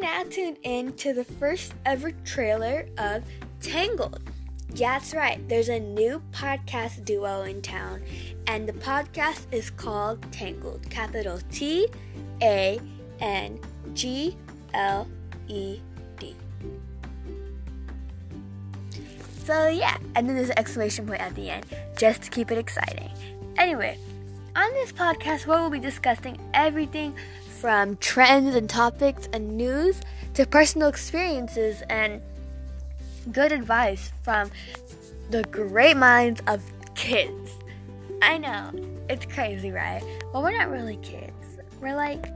now tuned in to the first ever trailer of Tangled. Yeah, that's right. There's a new podcast duo in town, and the podcast is called Tangled. Capital T A N G L E D. So, yeah, and then there's an exclamation point at the end just to keep it exciting. Anyway, on this podcast, we will be discussing everything from trends and topics and news to personal experiences and good advice from the great minds of kids. I know, it's crazy, right? Well, we're not really kids. We're like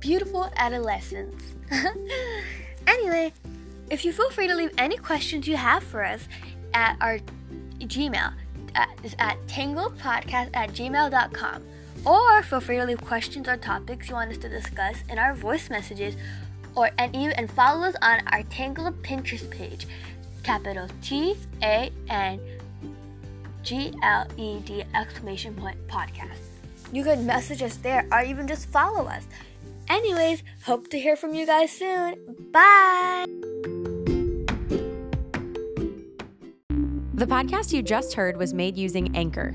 beautiful adolescents. anyway, if you feel free to leave any questions you have for us at our Gmail, uh, is at tangledpodcast at gmail.com. Or feel free to leave questions or topics you want us to discuss in our voice messages or and even and follow us on our Tangled Pinterest page, capital T A N G L E D exclamation point podcast. You can message us there or even just follow us. Anyways, hope to hear from you guys soon. Bye. The podcast you just heard was made using Anchor.